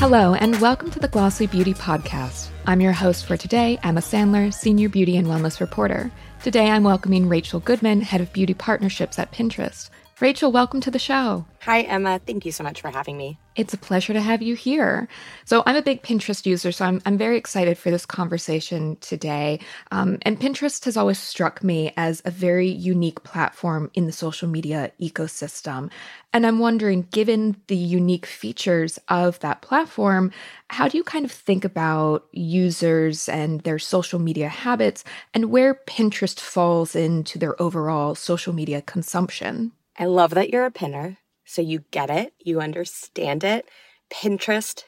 Hello, and welcome to the Glossy Beauty Podcast. I'm your host for today, Emma Sandler, Senior Beauty and Wellness Reporter. Today, I'm welcoming Rachel Goodman, Head of Beauty Partnerships at Pinterest. Rachel, welcome to the show. Hi, Emma. Thank you so much for having me. It's a pleasure to have you here. So, I'm a big Pinterest user, so I'm, I'm very excited for this conversation today. Um, and Pinterest has always struck me as a very unique platform in the social media ecosystem. And I'm wondering, given the unique features of that platform, how do you kind of think about users and their social media habits and where Pinterest falls into their overall social media consumption? I love that you're a pinner. So you get it, you understand it. Pinterest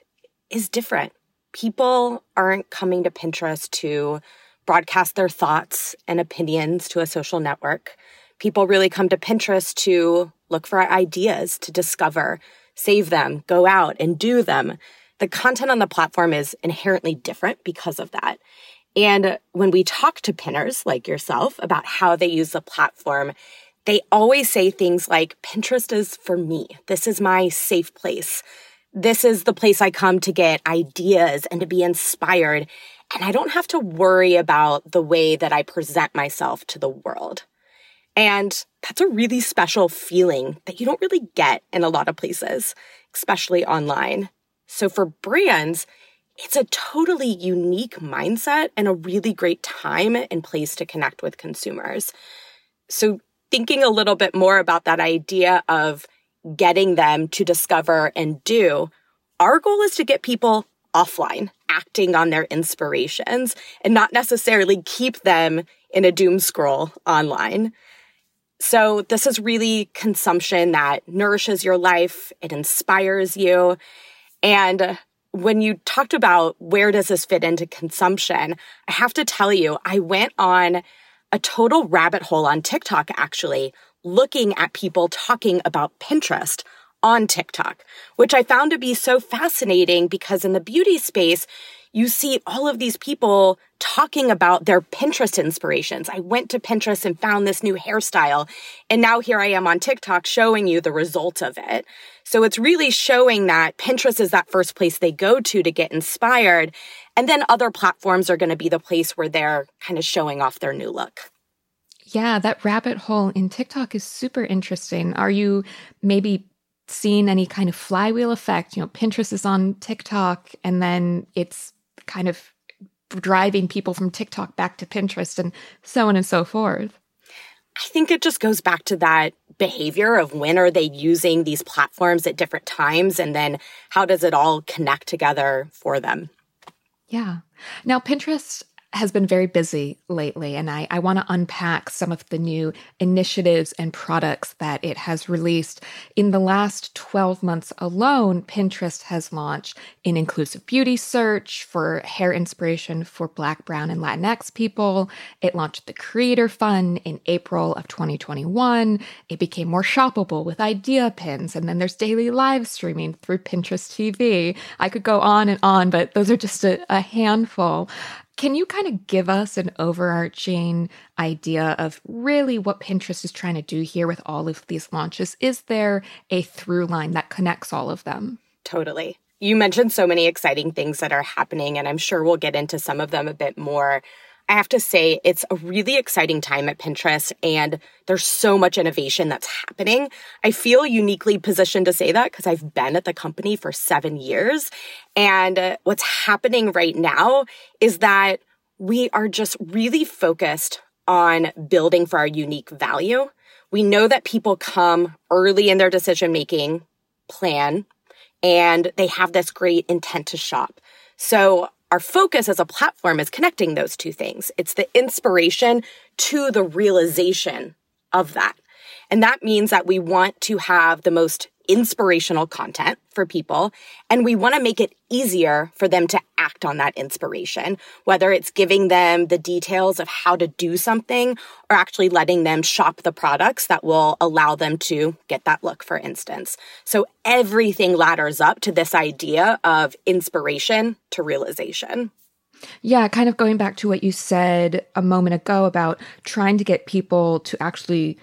is different. People aren't coming to Pinterest to broadcast their thoughts and opinions to a social network. People really come to Pinterest to look for ideas, to discover, save them, go out and do them. The content on the platform is inherently different because of that. And when we talk to pinners like yourself about how they use the platform, they always say things like Pinterest is for me. This is my safe place. This is the place I come to get ideas and to be inspired. And I don't have to worry about the way that I present myself to the world. And that's a really special feeling that you don't really get in a lot of places, especially online. So for brands, it's a totally unique mindset and a really great time and place to connect with consumers. So thinking a little bit more about that idea of getting them to discover and do, our goal is to get people offline, acting on their inspirations and not necessarily keep them in a doom scroll online. So this is really consumption that nourishes your life. It inspires you. And when you talked about where does this fit into consumption, I have to tell you, I went on a total rabbit hole on TikTok, actually, looking at people talking about Pinterest on TikTok, which I found to be so fascinating because in the beauty space, you see all of these people talking about their Pinterest inspirations. I went to Pinterest and found this new hairstyle. And now here I am on TikTok showing you the results of it. So it's really showing that Pinterest is that first place they go to to get inspired. And then other platforms are going to be the place where they're kind of showing off their new look. Yeah, that rabbit hole in TikTok is super interesting. Are you maybe seeing any kind of flywheel effect? You know, Pinterest is on TikTok and then it's kind of driving people from TikTok back to Pinterest and so on and so forth. I think it just goes back to that behavior of when are they using these platforms at different times and then how does it all connect together for them? Yeah. Now, Pinterest has been very busy lately, and I, I want to unpack some of the new initiatives and products that it has released. In the last 12 months alone, Pinterest has launched an inclusive beauty search for hair inspiration for Black, Brown, and Latinx people. It launched the Creator Fund in April of 2021. It became more shoppable with idea pins, and then there's daily live streaming through Pinterest TV. I could go on and on, but those are just a, a handful. Can you kind of give us an overarching idea of really what Pinterest is trying to do here with all of these launches? Is there a through line that connects all of them? Totally. You mentioned so many exciting things that are happening, and I'm sure we'll get into some of them a bit more. I have to say, it's a really exciting time at Pinterest, and there's so much innovation that's happening. I feel uniquely positioned to say that because I've been at the company for seven years. And uh, what's happening right now is that we are just really focused on building for our unique value. We know that people come early in their decision making plan and they have this great intent to shop. So our focus as a platform is connecting those two things. It's the inspiration to the realization of that. And that means that we want to have the most inspirational content for people. And we want to make it easier for them to act on that inspiration, whether it's giving them the details of how to do something or actually letting them shop the products that will allow them to get that look, for instance. So everything ladders up to this idea of inspiration to realization. Yeah, kind of going back to what you said a moment ago about trying to get people to actually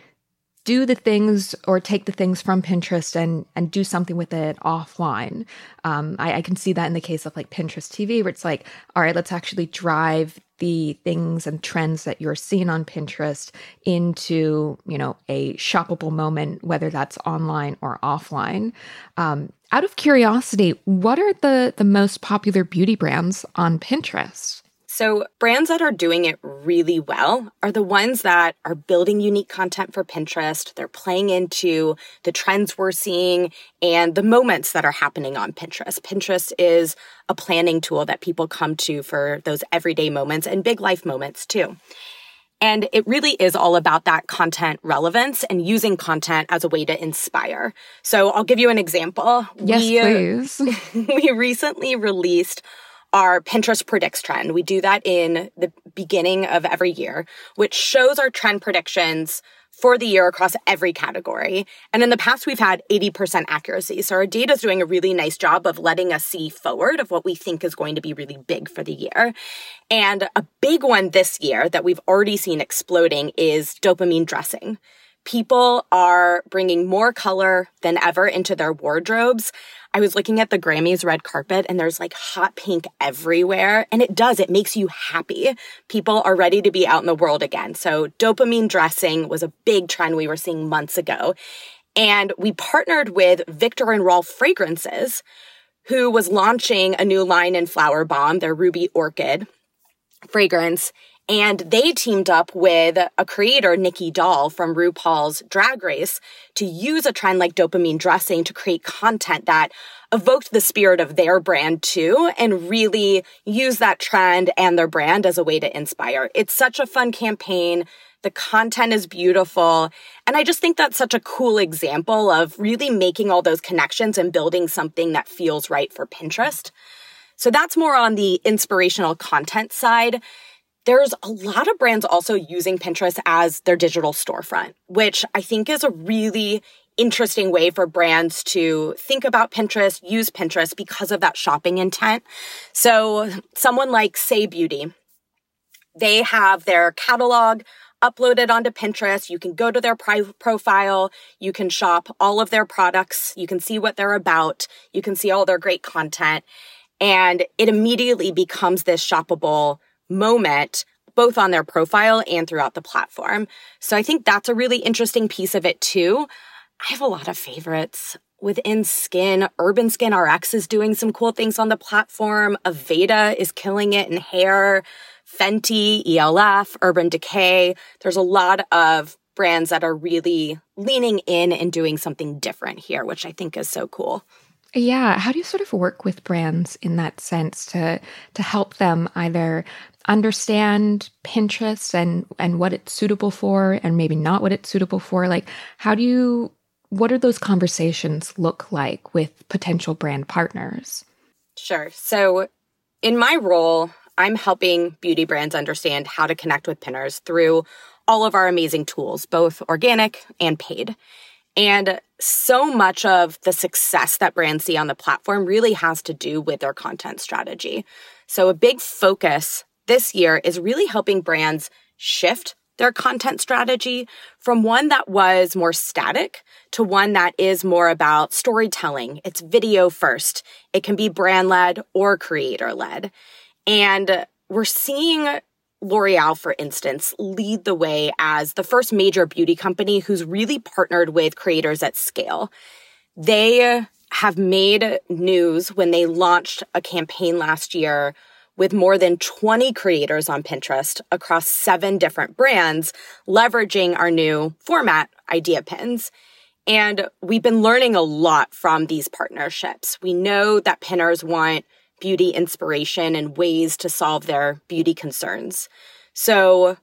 do the things or take the things from Pinterest and and do something with it offline. Um, I, I can see that in the case of like Pinterest TV, where it's like, all right, let's actually drive the things and trends that you're seeing on Pinterest into, you know, a shoppable moment, whether that's online or offline. Um, out of curiosity, what are the the most popular beauty brands on Pinterest? So, brands that are doing it really well are the ones that are building unique content for Pinterest. They're playing into the trends we're seeing and the moments that are happening on Pinterest. Pinterest is a planning tool that people come to for those everyday moments and big life moments too. And it really is all about that content relevance and using content as a way to inspire. So I'll give you an example. Yes, we, uh, please. we recently released our Pinterest predicts trend. We do that in the beginning of every year, which shows our trend predictions for the year across every category. And in the past, we've had 80% accuracy. So our data is doing a really nice job of letting us see forward of what we think is going to be really big for the year. And a big one this year that we've already seen exploding is dopamine dressing people are bringing more color than ever into their wardrobes. I was looking at the Grammys red carpet and there's like hot pink everywhere. And it does, it makes you happy. People are ready to be out in the world again. So dopamine dressing was a big trend we were seeing months ago. And we partnered with Viktor and Rolf Fragrances, who was launching a new line in Flowerbomb, their Ruby Orchid fragrance. And they teamed up with a creator, Nicky Doll from RuPaul's Drag Race, to use a trend like dopamine dressing to create content that evoked the spirit of their brand too, and really use that trend and their brand as a way to inspire. It's such a fun campaign. The content is beautiful. And I just think that's such a cool example of really making all those connections and building something that feels right for Pinterest. So that's more on the inspirational content side. There's a lot of brands also using Pinterest as their digital storefront, which I think is a really interesting way for brands to think about Pinterest, use Pinterest because of that shopping intent. So someone like Saie Beauty, they have their catalog uploaded onto Pinterest. You can go to their pri- profile. You can shop all of their products. You can see what they're about. You can see all their great content. And it immediately becomes this shoppable moment both on their profile and throughout the platform. So I think that's a really interesting piece of it too. I have a lot of favorites within skin. Urban Skin RX is doing some cool things on the platform. Aveda is killing it in hair. Fenty, ELF, Urban Decay. There's a lot of brands that are really leaning in and doing something different here, which I think is so cool. Yeah, how do you sort of work with brands in that sense to to help them either understand Pinterest and and what it's suitable for and maybe not what it's suitable for? Like how do you what are those conversations look like with potential brand partners? Sure. So in my role, I'm helping beauty brands understand how to connect with pinners through all of our amazing tools, both organic and paid. And so much of the success that brands see on the platform really has to do with their content strategy. So a big focus this year is really helping brands shift their content strategy from one that was more static to one that is more about storytelling. It's video first. It can be brand led or creator led. And we're seeing L'Oreal, for instance, lead the way as the first major beauty company who's really partnered with creators at scale. They have made news when they launched a campaign last year with more than 20 creators on Pinterest across seven different brands, leveraging our new format, Idea Pins. And we've been learning a lot from these partnerships. We know that pinners want beauty inspiration and ways to solve their beauty concerns. So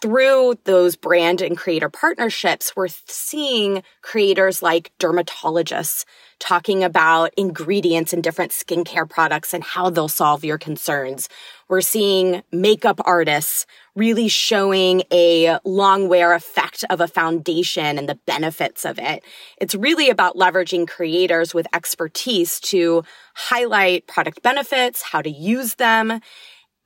through those brand and creator partnerships, we're seeing creators like dermatologists talking about ingredients in different skincare products and how they'll solve your concerns. We're seeing makeup artists really showing a long wear effect of a foundation and the benefits of it. It's really about leveraging creators with expertise to highlight product benefits, how to use them,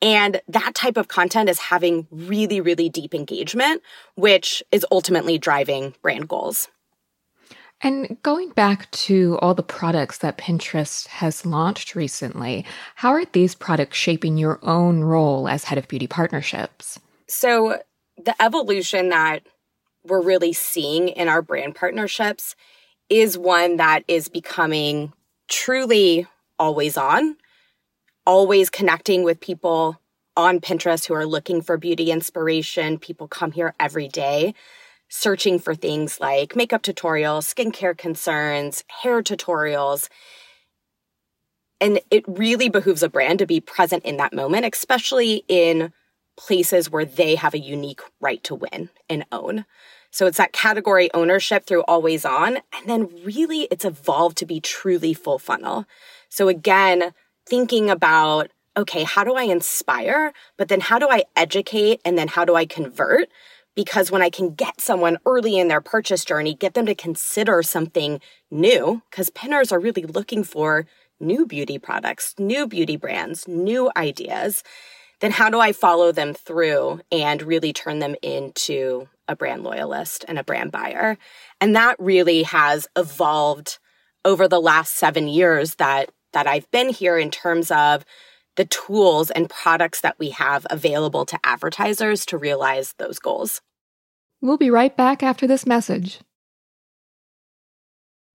And that type of content is having really, really deep engagement, which is ultimately driving brand goals. And going back to all the products that Pinterest has launched recently, how are these products shaping your own role as head of beauty partnerships? So, the evolution that we're really seeing in our brand partnerships is one that is becoming truly always on, always connecting with people on Pinterest who are looking for beauty inspiration. People come here every day searching for things like makeup tutorials, skincare concerns, hair tutorials. And it really behooves a brand to be present in that moment, especially in places where they have a unique right to win and own. So it's that category ownership through always on. And then really it's evolved to be truly full funnel. So again, thinking about, okay, how do I inspire? But then how do I educate? And then how do I convert? Because when I can get someone early in their purchase journey, get them to consider something new, because pinners are really looking for new beauty products, new beauty brands, new ideas, then how do I follow them through and really turn them into a brand loyalist and a brand buyer. And that really has evolved over the last 7 years that that I've been here in terms of the tools and products that we have available to advertisers to realize those goals. We'll be right back after this message.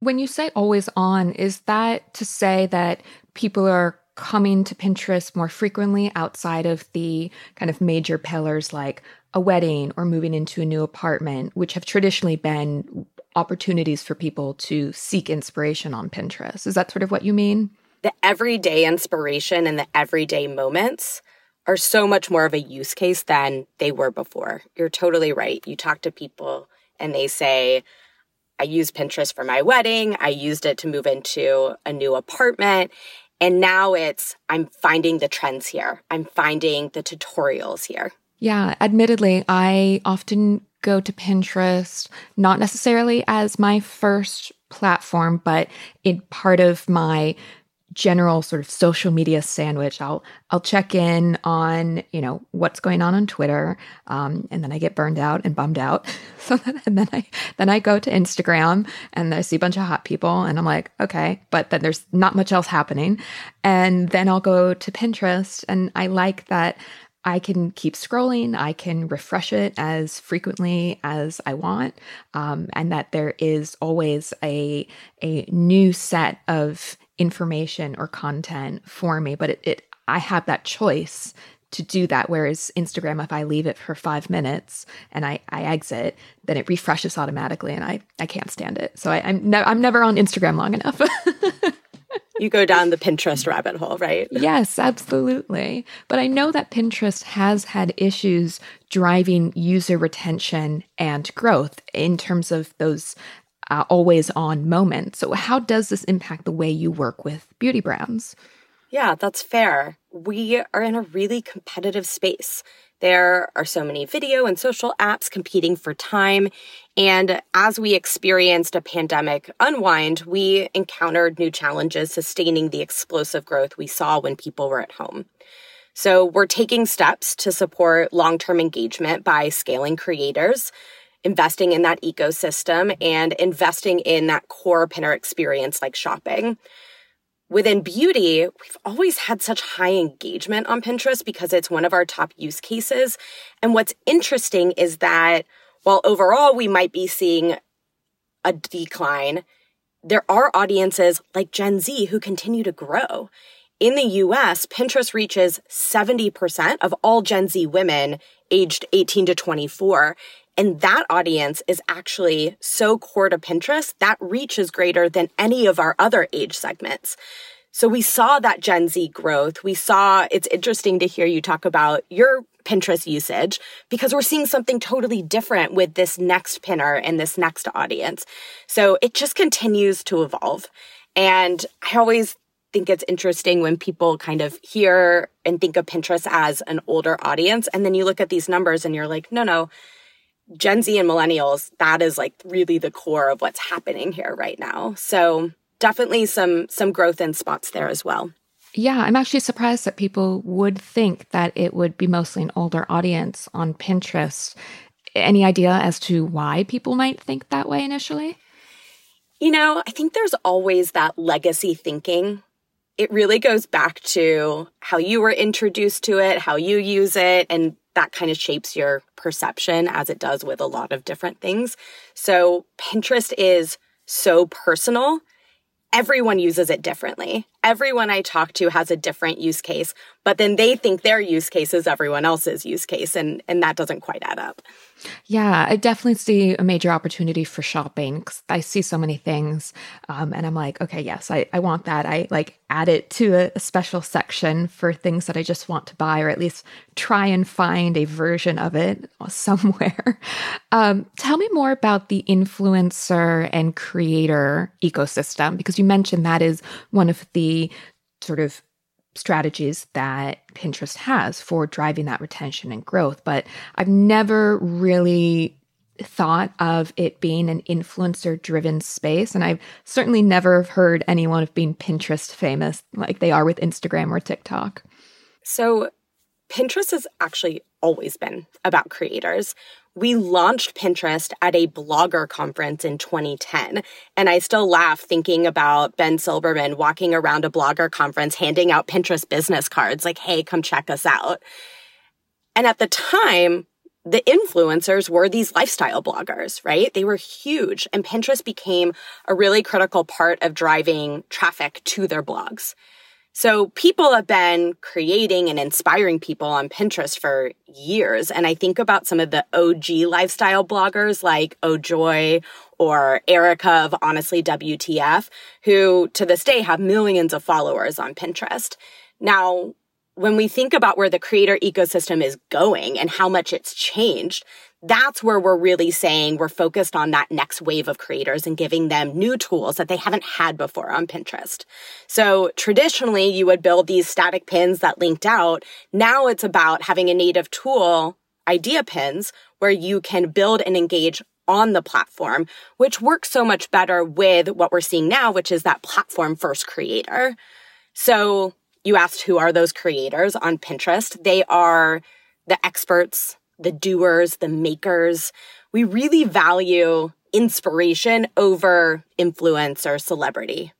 When you say always on, is that to say that people are coming to Pinterest more frequently outside of the kind of major pillars like a wedding or moving into a new apartment, which have traditionally been opportunities for people to seek inspiration on Pinterest. Is that sort of what you mean? The everyday inspiration and the everyday moments are so much more of a use case than they were before. You're totally right. You talk to people and they say, I use Pinterest for my wedding. I used it to move into a new apartment. And now it's, I'm finding the trends here. I'm finding the tutorials here. Yeah, admittedly, I often go to Pinterest, not necessarily as my first platform, but in part of my general sort of social media sandwich. I'll I'll check in on you know what's going on on Twitter, um, and then I get burned out and bummed out. so then, and then I then I go to Instagram and I see a bunch of hot people, and I'm like, okay, but then there's not much else happening. And then I'll go to Pinterest, and I like that I can keep scrolling. I can refresh it as frequently as I want, um, and that there is always a a new set of information or content for me. But it, it I have that choice to do that. Whereas Instagram, if I leave it for five minutes and I, I exit, then it refreshes automatically, and I I can't stand it. So I, am I'm never on Instagram long enough. you go down the Pinterest rabbit hole, right? Yes, absolutely. But I know that Pinterest has had issues driving user retention and growth in terms of those uh, always on moment. So, how does this impact the way you work with beauty brands? Yeah, that's fair. We are in a really competitive space. There are so many video and social apps competing for time. And as we experienced a pandemic unwind, we encountered new challenges sustaining the explosive growth we saw when people were at home. So we're taking steps to support long term engagement by scaling creators, investing in that ecosystem, and investing in that core pinner experience like shopping within beauty, we've always had such high engagement on Pinterest because it's one of our top use cases. And what's interesting is that while overall we might be seeing a decline, there are audiences like Gen Z who continue to grow. In the US, Pinterest reaches 70% of all Gen Z women aged 18 to 24. And that audience is actually so core to Pinterest, that reach is greater than any of our other age segments. So we saw that Gen Z growth. We saw it's interesting to hear you talk about your Pinterest usage because we're seeing something totally different with this next pinner and this next audience. So it just continues to evolve. And I always think it's interesting when people kind of hear and think of Pinterest as an older audience. And then you look at these numbers and you're like, no, no, Gen Z and millennials, that is like really the core of what's happening here right now. So definitely some some growth in spots there as well. Yeah, I'm actually surprised that people would think that it would be mostly an older audience on Pinterest. Any idea as to why people might think that way initially? You know, I think there's always that legacy thinking. It really goes back to how you were introduced to it, how you use it, and that kind of shapes your perception as it does with a lot of different things. So Pinterest is so personal. Everyone uses it differently. Everyone I talk to has a different use case, but then they think their use case is everyone else's use case, and, and that doesn't quite add up. Yeah, I definitely see a major opportunity for shopping. I see so many things, um, and I'm like, okay, yes, I, I want that. I like add it to a, a, special section for things that I just want to buy, or at least try and find a version of it somewhere. Um, tell me more about the influencer and creator ecosystem, because you mentioned that is one of the sort of strategies that Pinterest has for driving that retention and growth. But I've never really thought of it being an influencer driven space. And I've certainly never heard anyone of being Pinterest famous like they are with Instagram or TikTok. So Pinterest has actually always been about creators. We launched Pinterest at a blogger conference in 2010. And I still laugh thinking about Ben Silbermann walking around a blogger conference handing out Pinterest business cards like, hey, come check us out. And at the time, the influencers were these lifestyle bloggers, right? They were huge. And Pinterest became a really critical part of driving traffic to their blogs. So people have been creating and inspiring people on Pinterest for years. And I think about some of the OG lifestyle bloggers like OJoy or Erica of Honestly WTF, who to this day have millions of followers on Pinterest. Now, when we think about where the creator ecosystem is going and how much it's changed, that's where we're really saying we're focused on that next wave of creators and giving them new tools that they haven't had before on Pinterest. So traditionally, you would build these static pins that linked out. Now it's about having a native tool, idea pins, where you can build and engage on the platform, which works so much better with what we're seeing now, which is that platform first creator. So you asked who are those creators on Pinterest? They are the experts the doers, the makers. We really value inspiration over influence or celebrity.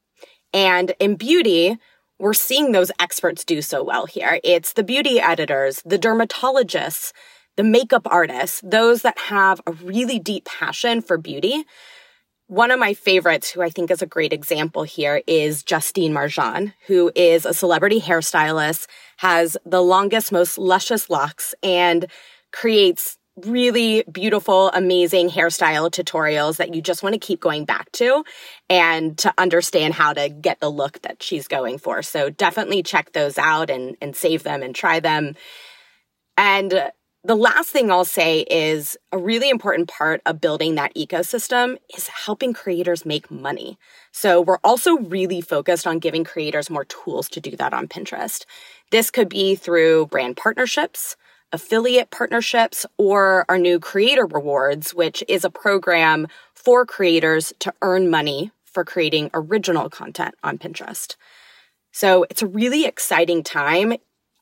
And in beauty, we're seeing those experts do so well here. It's the beauty editors, the dermatologists, the makeup artists, those that have a really deep passion for beauty. One of my favorites, who I think is a great example here, is Justine Marjan, who is a celebrity hairstylist, has the longest, most luscious locks, and creates really beautiful, amazing hairstyle tutorials that you just want to keep going back to and to understand how to get the look that she's going for. So definitely check those out and, and save them and try them. And the last thing I'll say is a really important part of building that ecosystem is helping creators make money. So we're also really focused on giving creators more tools to do that on Pinterest. This could be through brand partnerships, affiliate partnerships, or our new Creator Rewards, which is a program for creators to earn money for creating original content on Pinterest. So it's a really exciting time.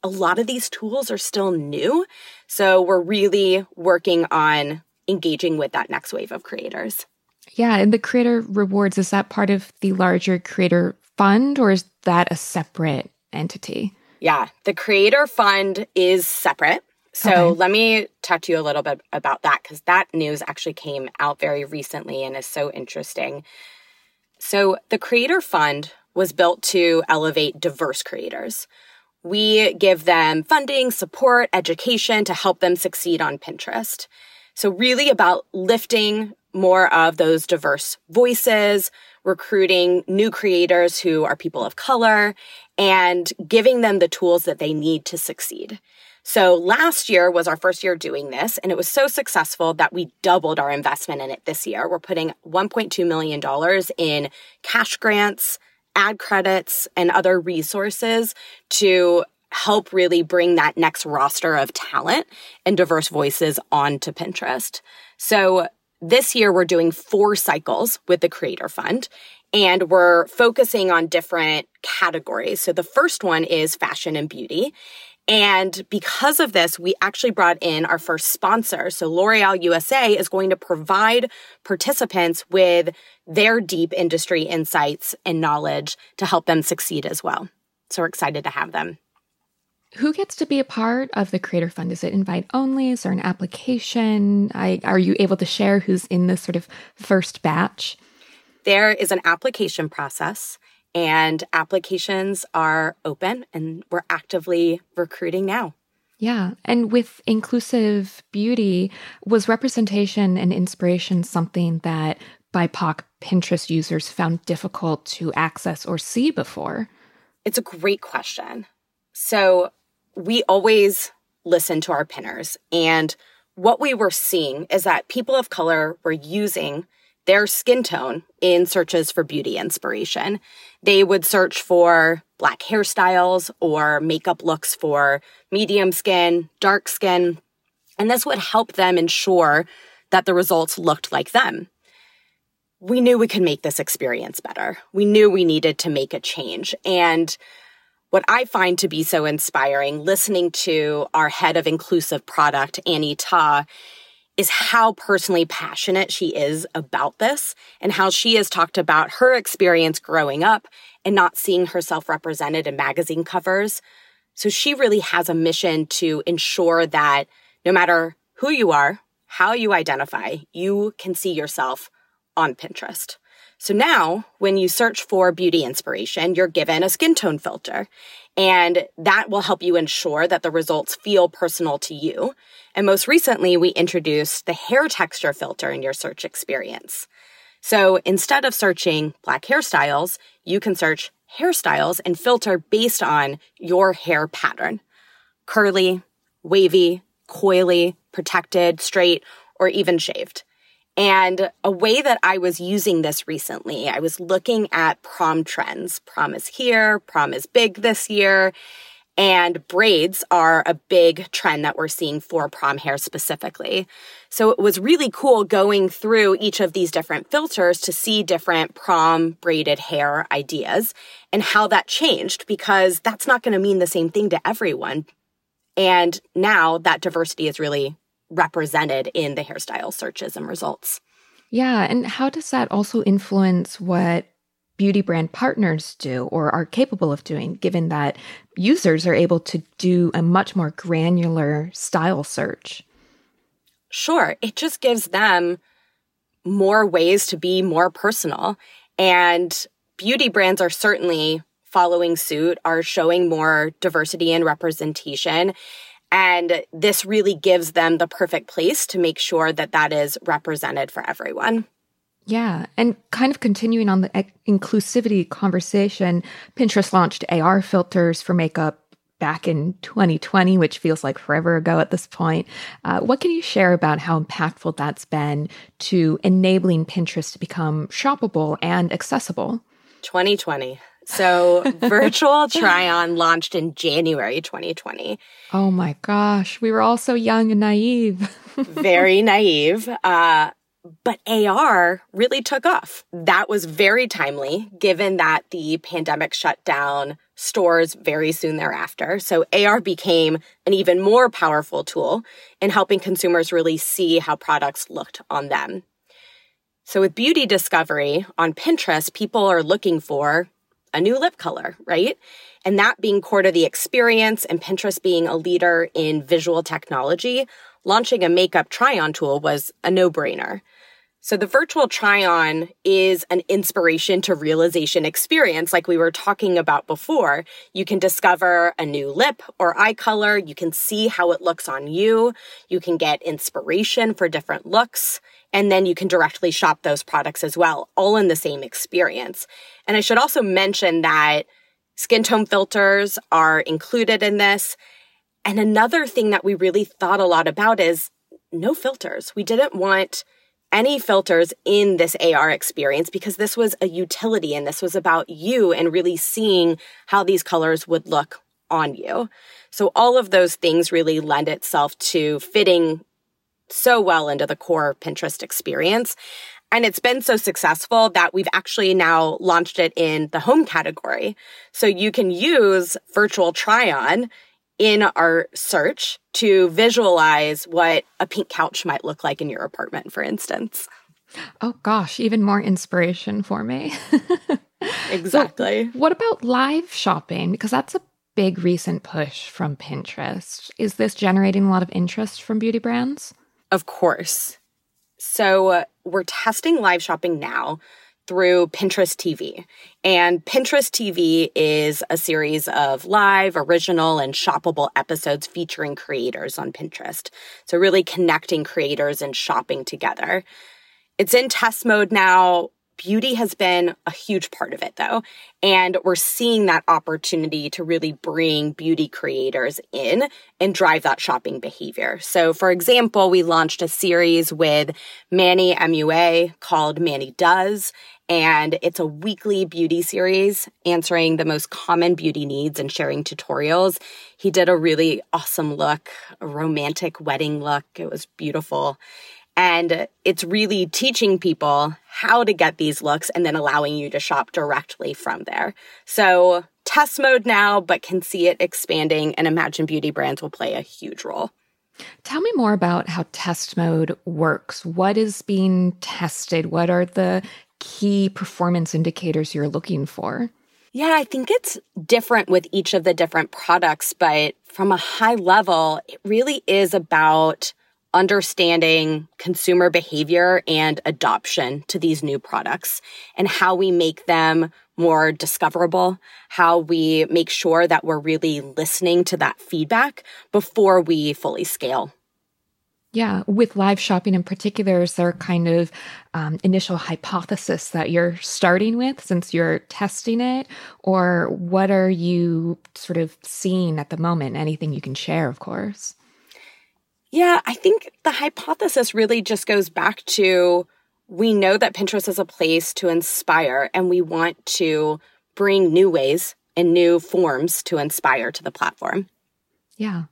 A lot of these tools are still new. So we're really working on engaging with that next wave of creators. Yeah. And the creator rewards, is that part of the larger creator fund or is that a separate entity? Yeah. The creator fund is separate. So okay. let me talk to you a little bit about that because that news actually came out very recently and is so interesting. So the Creator Fund was built to elevate diverse creators. We give them funding, support, education to help them succeed on Pinterest. So really about lifting more of those diverse voices, recruiting new creators who are people of color, and giving them the tools that they need to succeed. So last year was our first year doing this, and it was so successful that we doubled our investment in it this year. We're putting $1.2 million in cash grants, ad credits, and other resources to help really bring that next roster of talent and diverse voices onto Pinterest. So this year, we're doing four cycles with the Creator Fund. And we're focusing on different categories. So the first one is fashion and beauty. And because of this, we actually brought in our first sponsor. So L'Oreal USA is going to provide participants with their deep industry insights and knowledge to help them succeed as well. So we're excited to have them. Who gets to be a part of the Creator Fund? Is it invite only? Is there an application? I, are you able to share who's in this sort of first batch? There is an application process and applications are open and we're actively recruiting now. Yeah. And with inclusive beauty, was representation and inspiration something that BIPOC Pinterest users found difficult to access or see before? It's a great question. So we always listen to our pinners. And what we were seeing is that people of color were using their skin tone in searches for beauty inspiration. They would search for black hairstyles or makeup looks for medium skin, dark skin, and this would help them ensure that the results looked like them. We knew we could make this experience better. We knew we needed to make a change. And what I find to be so inspiring listening to our head of inclusive product, Annie Ta, is how personally passionate she is about this and how she has talked about her experience growing up and not seeing herself represented in magazine covers. So she really has a mission to ensure that no matter who you are, how you identify, you can see yourself on Pinterest. So now when you search for beauty inspiration, you're given a skin tone filter and that will help you ensure that the results feel personal to you. And most recently, we introduced the hair texture filter in your search experience. So instead of searching black hairstyles, you can search hairstyles and filter based on your hair pattern. Curly, wavy, coily, protected, straight, or even shaved. And a way that I was using this recently, I was looking at prom trends. Prom is here, prom is big this year. And braids are a big trend that we're seeing for prom hair specifically. So it was really cool going through each of these different filters to see different prom braided hair ideas and how that changed because that's not going to mean the same thing to everyone. And now that diversity is really represented in the hairstyle searches and results. Yeah. And how does that also influence what beauty brand partners do or are capable of doing, given that users are able to do a much more granular style search? Sure. It just gives them more ways to be more personal. And beauty brands are certainly following suit, are showing more diversity and representation. And this really gives them the perfect place to make sure that that is represented for everyone. Yeah. And kind of continuing on the inclusivity conversation, Pinterest launched AR filters for makeup back in 2020, which feels like forever ago at this point. Uh, what can you share about how impactful that's been to enabling Pinterest to become shoppable and accessible? 2020. So virtual try on launched in January 2020. Oh my gosh. We were all so young and naive. very naive. Uh, but AR really took off. That was very timely given that the pandemic shut down stores very soon thereafter. So AR became an even more powerful tool in helping consumers really see how products looked on them. So with beauty discovery on Pinterest, people are looking for a new lip color, right? And that being core to the experience and Pinterest being a leader in visual technology, launching a makeup try on tool was a no brainer. So the virtual try on is an inspiration to realization experience like we were talking about before. You can discover a new lip or eye color. You can see how it looks on you. You can get inspiration for different looks. And then you can directly shop those products as well, all in the same experience. And I should also mention that skin tone filters are included in this. And another thing that we really thought a lot about is no filters. We didn't want any filters in this AR experience because this was a utility and this was about you and really seeing how these colors would look on you. So all of those things really lend itself to fitting so well into the core Pinterest experience. And it's been so successful that we've actually now launched it in the home category. So you can use virtual try on in our search to visualize what a pink couch might look like in your apartment, for instance. Oh gosh, even more inspiration for me. exactly. So what about live shopping? Because that's a big recent push from Pinterest. Is this generating a lot of interest from beauty brands? Of course. So uh, we're testing live shopping now through Pinterest TV. And Pinterest TV is a series of live, original, and shoppable episodes featuring creators on Pinterest. So, really connecting creators and shopping together. It's in test mode now. Beauty has been a huge part of it though. And we're seeing that opportunity to really bring beauty creators in and drive that shopping behavior. So for example, we launched a series with Manny MUA called Manny Does. And it's a weekly beauty series answering the most common beauty needs and sharing tutorials. He did a really awesome look, a romantic wedding look. It was beautiful. And it's really teaching people how to get these looks and then allowing you to shop directly from there. So test mode now, but can see it expanding and imagine beauty brands will play a huge role. Tell me more about how test mode works. What is being tested? What are the key performance indicators you're looking for? Yeah, I think it's different with each of the different products, but from a high level, it really is about understanding consumer behavior and adoption to these new products and how we make them more discoverable, how we make sure that we're really listening to that feedback before we fully scale. Yeah, with live shopping in particular, is there kind of um, initial hypothesis that you're starting with since you're testing it? Or what are you sort of seeing at the moment? Anything you can share, of course. Yeah, I think the hypothesis really just goes back to we know that Pinterest is a place to inspire, and we want to bring new ways and new forms to inspire to the platform. Yeah.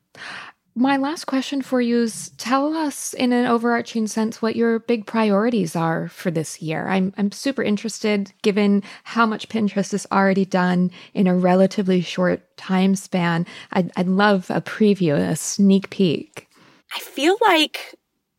My last question for you is tell us in an overarching sense what your big priorities are for this year. I'm I'm super interested given how much Pinterest has already done in a relatively short time span. I'd, I'd love a preview, a sneak peek. I feel like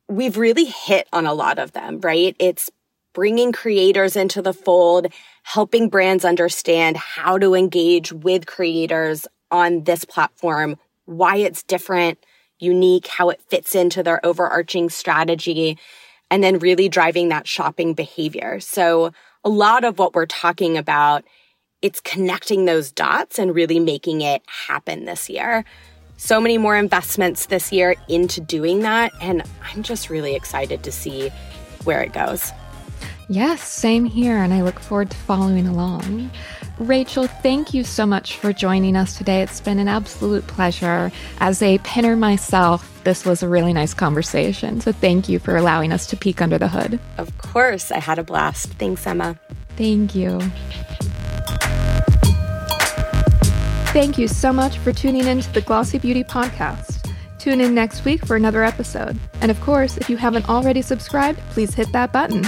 we've really hit on a lot of them, right? It's bringing creators into the fold, helping brands understand how to engage with creators on this platform, why it's different, unique, how it fits into their overarching strategy, and then really driving that shopping behavior. So a lot of what we're talking about, it's connecting those dots and really making it happen this year so many more investments this year into doing that. And I'm just really excited to see where it goes. Yes, same here. And I look forward to following along. Rachel, thank you so much for joining us today. It's been an absolute pleasure. As a pinner myself, this was a really nice conversation. So thank you for allowing us to peek under the hood. Of course, I had a blast. Thanks, Emma. Thank you. Thank you so much for tuning in to the Glossy Beauty Podcast. Tune in next week for another episode. And of course, if you haven't already subscribed, please hit that button.